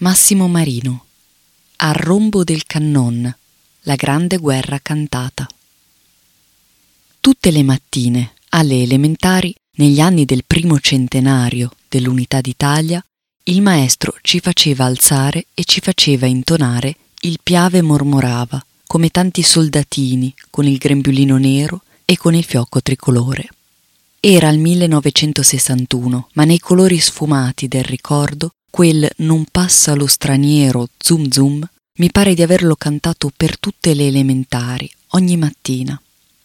Massimo Marino. Al rombo del cannon. La grande guerra cantata. Tutte le mattine, alle elementari, negli anni del primo centenario dell'Unità d'Italia, il maestro ci faceva alzare e ci faceva intonare il piave mormorava, come tanti soldatini con il grembiulino nero e con il fiocco tricolore. Era il 1961, ma nei colori sfumati del ricordo, quel non passa lo straniero zum zum, mi pare di averlo cantato per tutte le elementari, ogni mattina.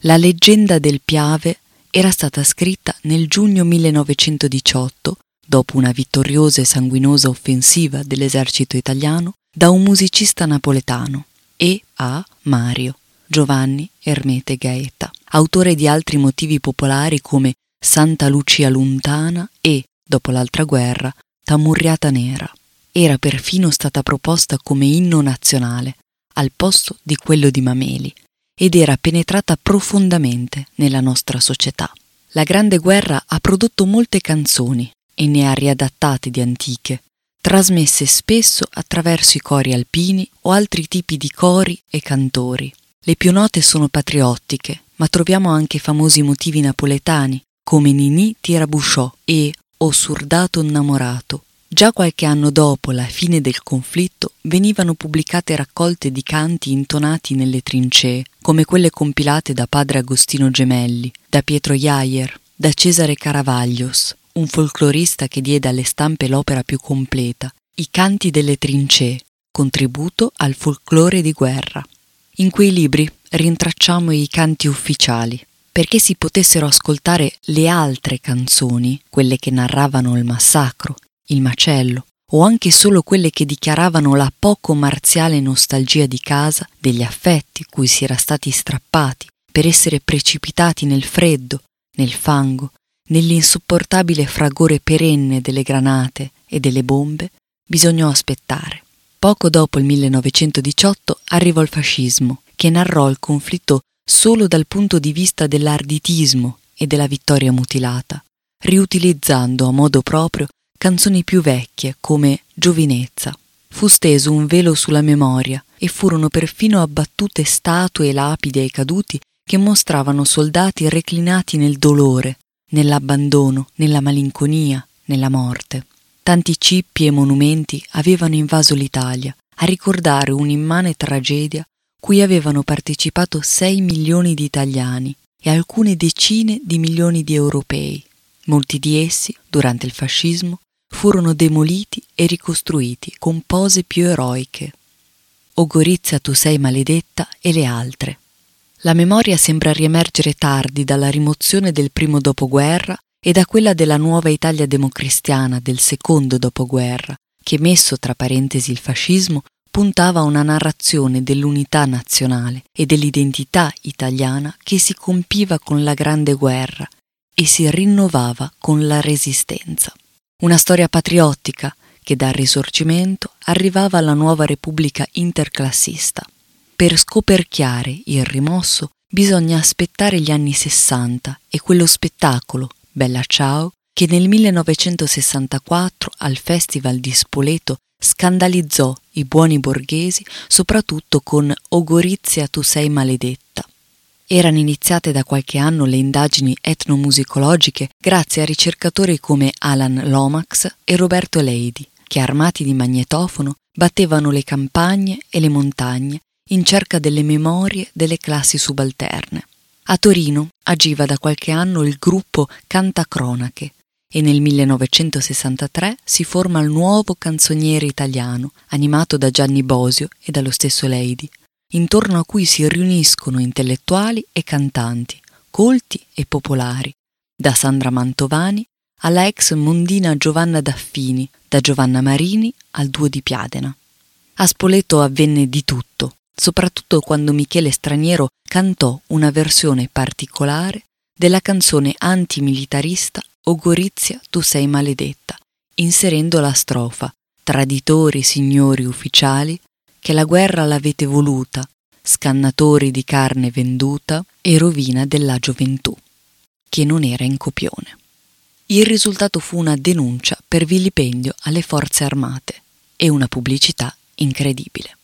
La leggenda del Piave era stata scritta nel giugno 1918, dopo una vittoriosa e sanguinosa offensiva dell'esercito italiano, da un musicista napoletano, E. A. Mario. Giovanni Ermete Gaeta, autore di altri motivi popolari come Santa Lucia Lontana e, dopo l'altra guerra, Tamurriata Nera. Era perfino stata proposta come inno nazionale, al posto di quello di Mameli, ed era penetrata profondamente nella nostra società. La Grande Guerra ha prodotto molte canzoni e ne ha riadattate di antiche, trasmesse spesso attraverso i cori alpini o altri tipi di cori e cantori. Le più note sono patriottiche, ma troviamo anche famosi motivi napoletani, come Nini Tirabusciò e O surdato innamorato. Già qualche anno dopo la fine del conflitto venivano pubblicate raccolte di canti intonati nelle trincee, come quelle compilate da padre Agostino Gemelli, da Pietro Jair, da Cesare Caravaglios, un folclorista che diede alle stampe l'opera più completa, I canti delle trincee, contributo al folklore di guerra. In quei libri rintracciamo i canti ufficiali, perché si potessero ascoltare le altre canzoni, quelle che narravano il massacro, il macello, o anche solo quelle che dichiaravano la poco marziale nostalgia di casa, degli affetti cui si era stati strappati per essere precipitati nel freddo, nel fango, nell'insopportabile fragore perenne delle granate e delle bombe, bisognò aspettare. Poco dopo il 1918 arrivò il fascismo, che narrò il conflitto solo dal punto di vista dell'arditismo e della vittoria mutilata, riutilizzando a modo proprio canzoni più vecchie come Giovinezza. Fu steso un velo sulla memoria e furono perfino abbattute statue e lapidi ai caduti che mostravano soldati reclinati nel dolore, nell'abbandono, nella malinconia, nella morte. Tanti cippi e monumenti avevano invaso l'Italia a ricordare un'immane tragedia cui avevano partecipato 6 milioni di italiani e alcune decine di milioni di europei. Molti di essi, durante il fascismo, furono demoliti e ricostruiti con pose più eroiche. O Gorizia tu sei maledetta e le altre. La memoria sembra riemergere tardi dalla rimozione del primo dopoguerra e da quella della nuova Italia democristiana del secondo dopoguerra, che messo tra parentesi il fascismo puntava a una narrazione dell'unità nazionale e dell'identità italiana che si compiva con la Grande Guerra e si rinnovava con la Resistenza. Una storia patriottica che dal Risorgimento arrivava alla nuova Repubblica interclassista. Per scoperchiare il rimosso bisogna aspettare gli anni Sessanta e quello spettacolo, Bella Ciao, che nel 1964 al Festival di Spoleto scandalizzò i buoni borghesi soprattutto con O Gorizia tu sei maledetta. Erano iniziate da qualche anno le indagini etnomusicologiche grazie a ricercatori come Alan Lomax e Roberto Leidi, che armati di magnetofono battevano le campagne e le montagne in cerca delle memorie delle classi subalterne. A Torino agiva da qualche anno il gruppo Cantacronache e nel 1963 si forma il nuovo canzoniere italiano, animato da Gianni Bosio e dallo stesso Leidi, intorno a cui si riuniscono intellettuali e cantanti, colti e popolari, da Sandra Mantovani alla ex mondina Giovanna Daffini, da Giovanna Marini al duo di Piadena. A Spoleto avvenne di tutto, soprattutto quando Michele Straniero cantò una versione particolare della canzone antimilitarista O Gorizia tu sei maledetta, inserendo la strofa Traditori signori ufficiali, che la guerra l'avete voluta, scannatori di carne venduta e rovina della gioventù, che non era in copione. Il risultato fu una denuncia per vilipendio alle forze armate. e una pubblicità incredibile.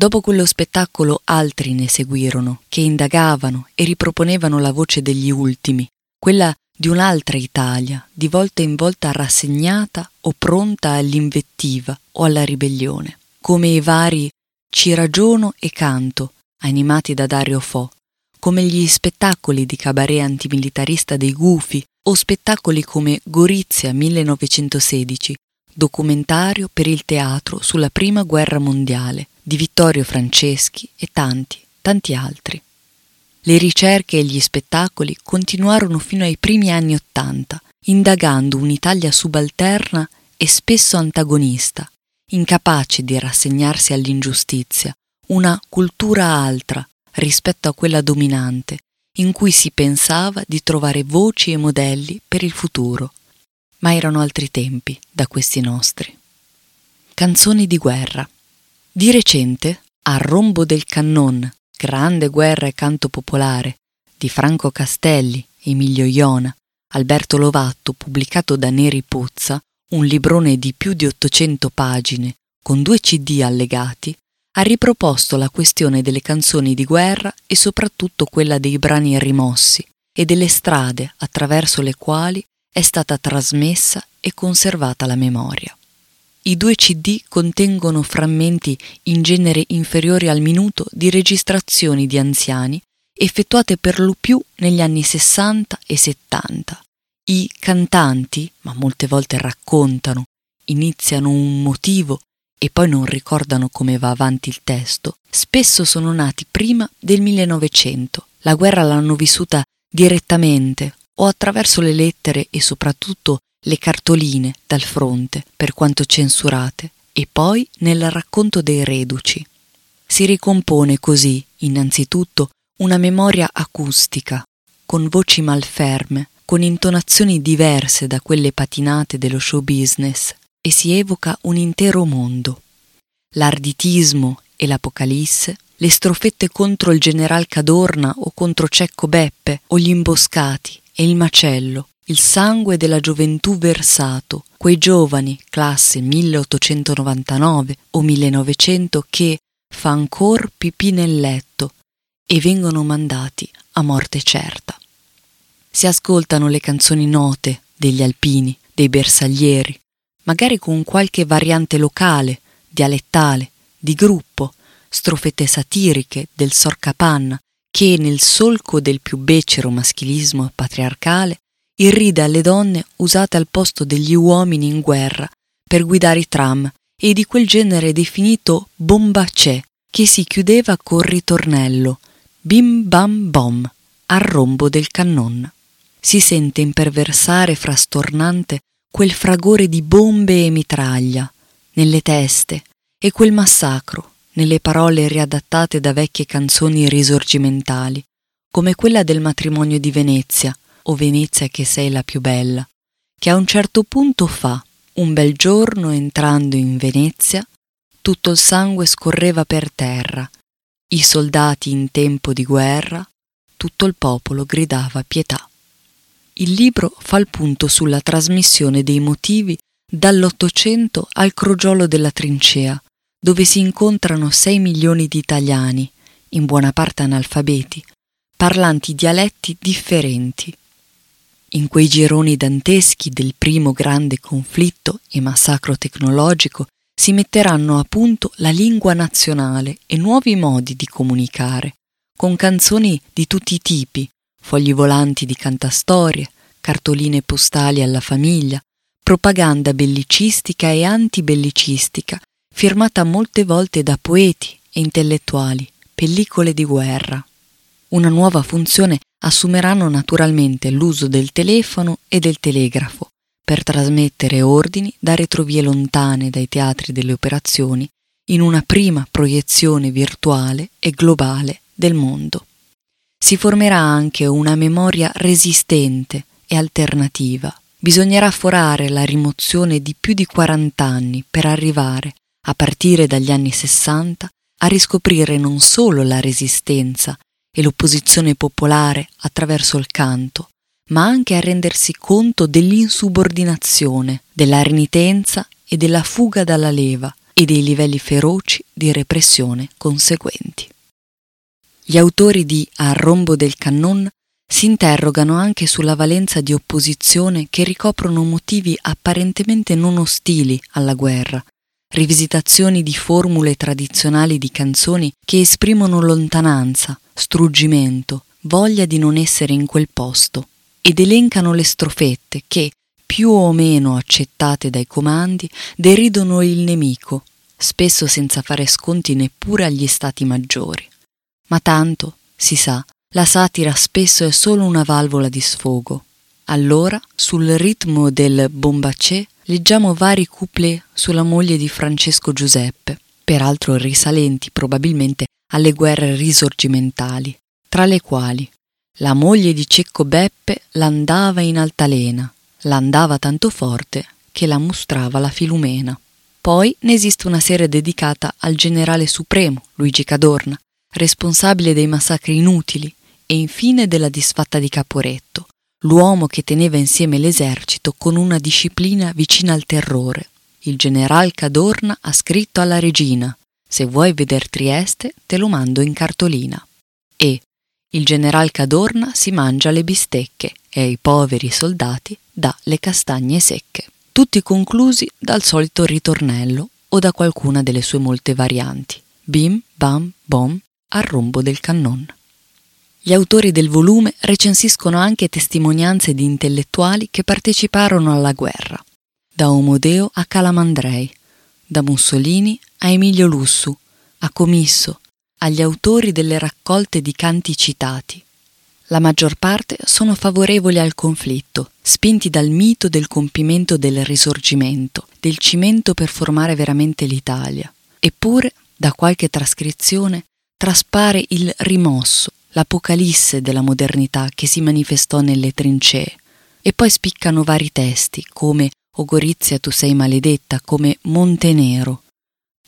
Dopo quello spettacolo altri ne seguirono, che indagavano e riproponevano la voce degli ultimi, quella di un'altra Italia, di volta in volta rassegnata o pronta all'invettiva o alla ribellione, come i vari Ci ragiono e canto, animati da Dario Fo, come gli spettacoli di cabaret antimilitarista dei Gufi o spettacoli come Gorizia 1916, documentario per il teatro sulla Prima Guerra Mondiale di Vittorio Franceschi e tanti, tanti altri. Le ricerche e gli spettacoli continuarono fino ai primi anni Ottanta, indagando un'Italia subalterna e spesso antagonista, incapace di rassegnarsi all'ingiustizia, una cultura altra rispetto a quella dominante, in cui si pensava di trovare voci e modelli per il futuro. Ma erano altri tempi da questi nostri. Canzoni di guerra. Di recente, a Rombo del Cannon, Grande guerra e canto popolare, di Franco Castelli, Emilio Iona, Alberto Lovatto, pubblicato da Neri Pozza, un librone di più di 800 pagine, con due CD allegati, ha riproposto la questione delle canzoni di guerra e soprattutto quella dei brani rimossi e delle strade attraverso le quali è stata trasmessa e conservata la memoria. I due CD contengono frammenti in genere inferiori al minuto di registrazioni di anziani effettuate per lo più negli anni 60 e 70. I cantanti, ma molte volte raccontano, iniziano un motivo e poi non ricordano come va avanti il testo, spesso sono nati prima del 1900. La guerra l'hanno vissuta direttamente o attraverso le lettere e soprattutto le cartoline dal fronte, per quanto censurate, e poi nel racconto dei reduci. Si ricompone così, innanzitutto, una memoria acustica, con voci malferme, con intonazioni diverse da quelle patinate dello show business, e si evoca un intero mondo. L'arditismo e l'Apocalisse, le strofette contro il general Cadorna o contro Cecco Beppe o gli imboscati e il macello, il sangue della gioventù versato, quei giovani, classe 1899 o 1900, che fa ancor pipì nel letto e vengono mandati a morte certa. Si ascoltano le canzoni note degli alpini, dei bersaglieri, magari con qualche variante locale, dialettale, di gruppo, strofette satiriche del sorcapanna che nel solco del più becero maschilismo patriarcale irride alle donne usate al posto degli uomini in guerra per guidare i tram e di quel genere definito bombacè che si chiudeva col ritornello bim bam bom al rombo del cannon. Si sente imperversare frastornante quel fragore di bombe e mitraglia nelle teste e quel massacro nelle parole riadattate da vecchie canzoni risorgimentali, come quella del matrimonio di Venezia, o Venezia che sei la più bella, che a un certo punto fa, un bel giorno entrando in Venezia, tutto il sangue scorreva per terra, i soldati in tempo di guerra, tutto il popolo gridava pietà. Il libro fa il punto sulla trasmissione dei motivi dall'Ottocento al crogiolo della trincea, dove si incontrano 6 milioni di italiani, in buona parte analfabeti, parlanti dialetti differenti. In quei gironi danteschi del primo grande conflitto e massacro tecnologico si metteranno a punto la lingua nazionale e nuovi modi di comunicare, con canzoni di tutti i tipi, fogli volanti di cantastorie, cartoline postali alla famiglia, propaganda bellicistica e antibellicistica, firmata molte volte da poeti e intellettuali, pellicole di guerra. Una nuova funzione assumeranno naturalmente l'uso del telefono e del telegrafo per trasmettere ordini da retrovie lontane dai teatri delle operazioni in una prima proiezione virtuale e globale del mondo si formerà anche una memoria resistente e alternativa. Bisognerà forare la rimozione di più di 40 anni per arrivare, a partire dagli anni 60, a riscoprire non solo la resistenza e l'opposizione popolare attraverso il canto, ma anche a rendersi conto dell'insubordinazione, della renitenza e della fuga dalla leva e dei livelli feroci di repressione conseguenti. Gli autori di A rombo del cannon si interrogano anche sulla valenza di opposizione che ricoprono motivi apparentemente non ostili alla guerra, rivisitazioni di formule tradizionali di canzoni che esprimono lontananza, struggimento, voglia di non essere in quel posto, ed elencano le strofette che, più o meno accettate dai comandi, deridono il nemico, spesso senza fare sconti neppure agli stati maggiori. Ma tanto, si sa, la satira spesso è solo una valvola di sfogo. Allora, sul ritmo del Bombacè, leggiamo vari couplet sulla moglie di Francesco Giuseppe, peraltro risalenti probabilmente alle guerre risorgimentali, tra le quali la moglie di Cecco Beppe l'andava in altalena, l'andava tanto forte che la mostrava la Filumena. Poi ne esiste una serie dedicata al generale supremo Luigi Cadorna, responsabile dei massacri inutili, e infine della disfatta di Caporetto, l'uomo che teneva insieme l'esercito con una disciplina vicina al terrore. Il general Cadorna ha scritto alla regina Se vuoi veder Trieste, te lo mando in cartolina. E il general Cadorna si mangia le bistecche e ai poveri soldati dà le castagne secche. Tutti conclusi dal solito ritornello o da qualcuna delle sue molte varianti. Bim, bam, bom, al rombo del cannon. Gli autori del volume recensiscono anche testimonianze di intellettuali che parteciparono alla guerra, da Omodeo a Calamandrei, da Mussolini a Emilio Lussu, a Comisso, agli autori delle raccolte di canti citati. La maggior parte sono favorevoli al conflitto, spinti dal mito del compimento del risorgimento, del cimento per formare veramente l'Italia. Eppure, da qualche trascrizione, traspare il rimosso, l'apocalisse della modernità che si manifestò nelle trincee. E poi spiccano vari testi, come O Gorizia tu sei maledetta, come Montenero.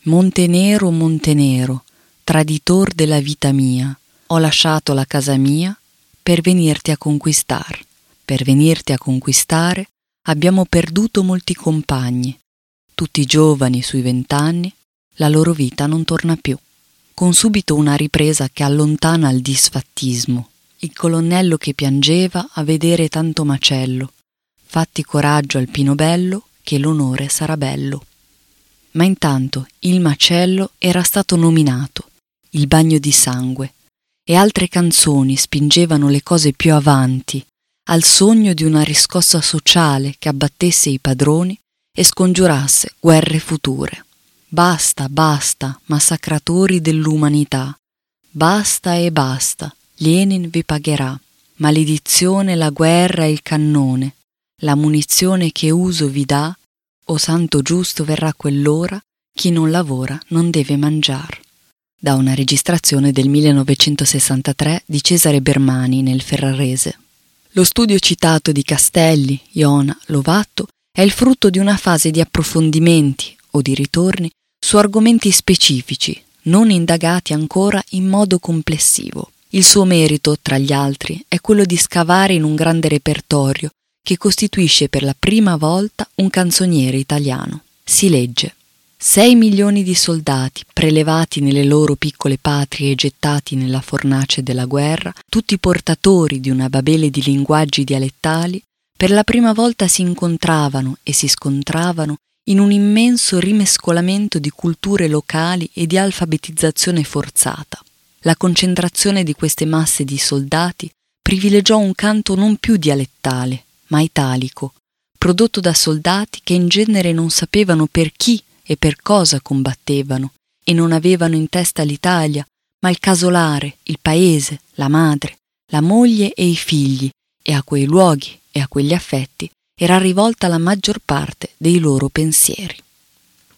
Montenero, Montenero, traditor della vita mia, ho lasciato la casa mia per venirti a conquistar. Per venirti a conquistare abbiamo perduto molti compagni, tutti giovani sui vent'anni, la loro vita non torna più con subito una ripresa che allontana il disfattismo. Il colonnello che piangeva a vedere tanto macello. Fatti coraggio al pino bello, che l'onore sarà bello. Ma intanto il macello era stato nominato, il bagno di sangue, e altre canzoni spingevano le cose più avanti, al sogno di una riscossa sociale che abbattesse i padroni e scongiurasse guerre future. Basta, basta, massacratori dell'umanità. Basta e basta. Lenin vi pagherà. Maledizione la guerra e il cannone. La munizione che uso vi dà, o santo giusto verrà quell'ora, chi non lavora non deve mangiar. Da una registrazione del 1963 di Cesare Bermani nel Ferrarese. Lo studio citato di Castelli, Iona, Lovato è il frutto di una fase di approfondimenti o di ritorni su argomenti specifici, non indagati ancora in modo complessivo. Il suo merito, tra gli altri, è quello di scavare in un grande repertorio che costituisce per la prima volta un canzoniere italiano. Si legge Sei milioni di soldati, prelevati nelle loro piccole patrie e gettati nella fornace della guerra, tutti portatori di una babele di linguaggi dialettali, per la prima volta si incontravano e si scontravano in un immenso rimescolamento di culture locali e di alfabetizzazione forzata. La concentrazione di queste masse di soldati privilegiò un canto non più dialettale, ma italico, prodotto da soldati che in genere non sapevano per chi e per cosa combattevano e non avevano in testa l'Italia, ma il casolare, il paese, la madre, la moglie e i figli, e a quei luoghi e a quegli affetti era rivolta la maggior parte dei loro pensieri.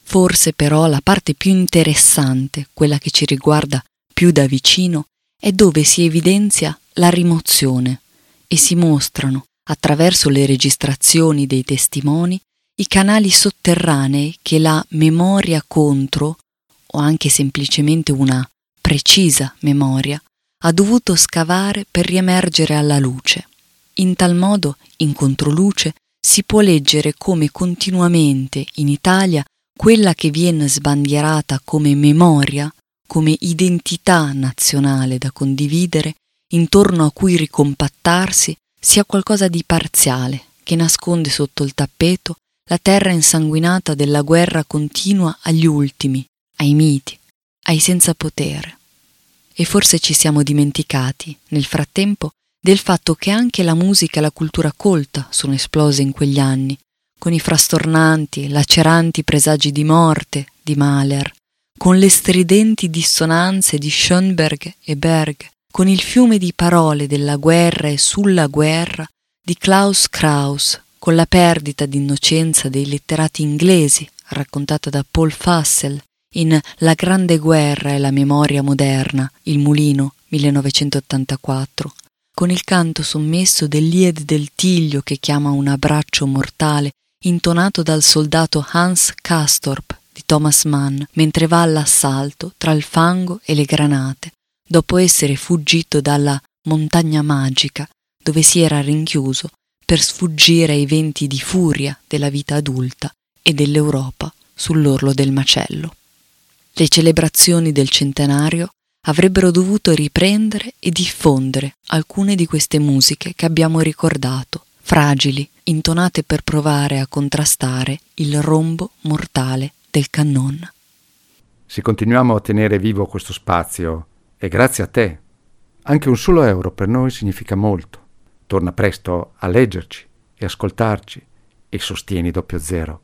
Forse però la parte più interessante, quella che ci riguarda più da vicino, è dove si evidenzia la rimozione e si mostrano, attraverso le registrazioni dei testimoni, i canali sotterranei che la memoria contro, o anche semplicemente una precisa memoria, ha dovuto scavare per riemergere alla luce. In tal modo, in controluce, si può leggere come continuamente in Italia quella che viene sbandierata come memoria, come identità nazionale da condividere, intorno a cui ricompattarsi, sia qualcosa di parziale, che nasconde sotto il tappeto la terra insanguinata della guerra continua agli ultimi, ai miti, ai senza potere. E forse ci siamo dimenticati, nel frattempo, del fatto che anche la musica e la cultura colta sono esplose in quegli anni, con i frastornanti, laceranti presagi di morte di Mahler, con le stridenti dissonanze di Schoenberg e Berg, con il fiume di parole della guerra e sulla guerra di Klaus Kraus, con la perdita d'innocenza dei letterati inglesi, raccontata da Paul Fassel in La grande guerra e la memoria moderna, Il mulino, 1984, con il canto sommesso dell'Ied del Tiglio che chiama un abbraccio mortale, intonato dal soldato Hans Castorp di Thomas Mann, mentre va all'assalto tra il fango e le granate, dopo essere fuggito dalla montagna magica dove si era rinchiuso per sfuggire ai venti di furia della vita adulta e dell'Europa sull'orlo del macello. Le celebrazioni del centenario avrebbero dovuto riprendere e diffondere alcune di queste musiche che abbiamo ricordato, fragili, intonate per provare a contrastare il rombo mortale del cannon. Se continuiamo a tenere vivo questo spazio, è grazie a te. Anche un solo euro per noi significa molto. Torna presto a leggerci e ascoltarci e sostieni doppio zero.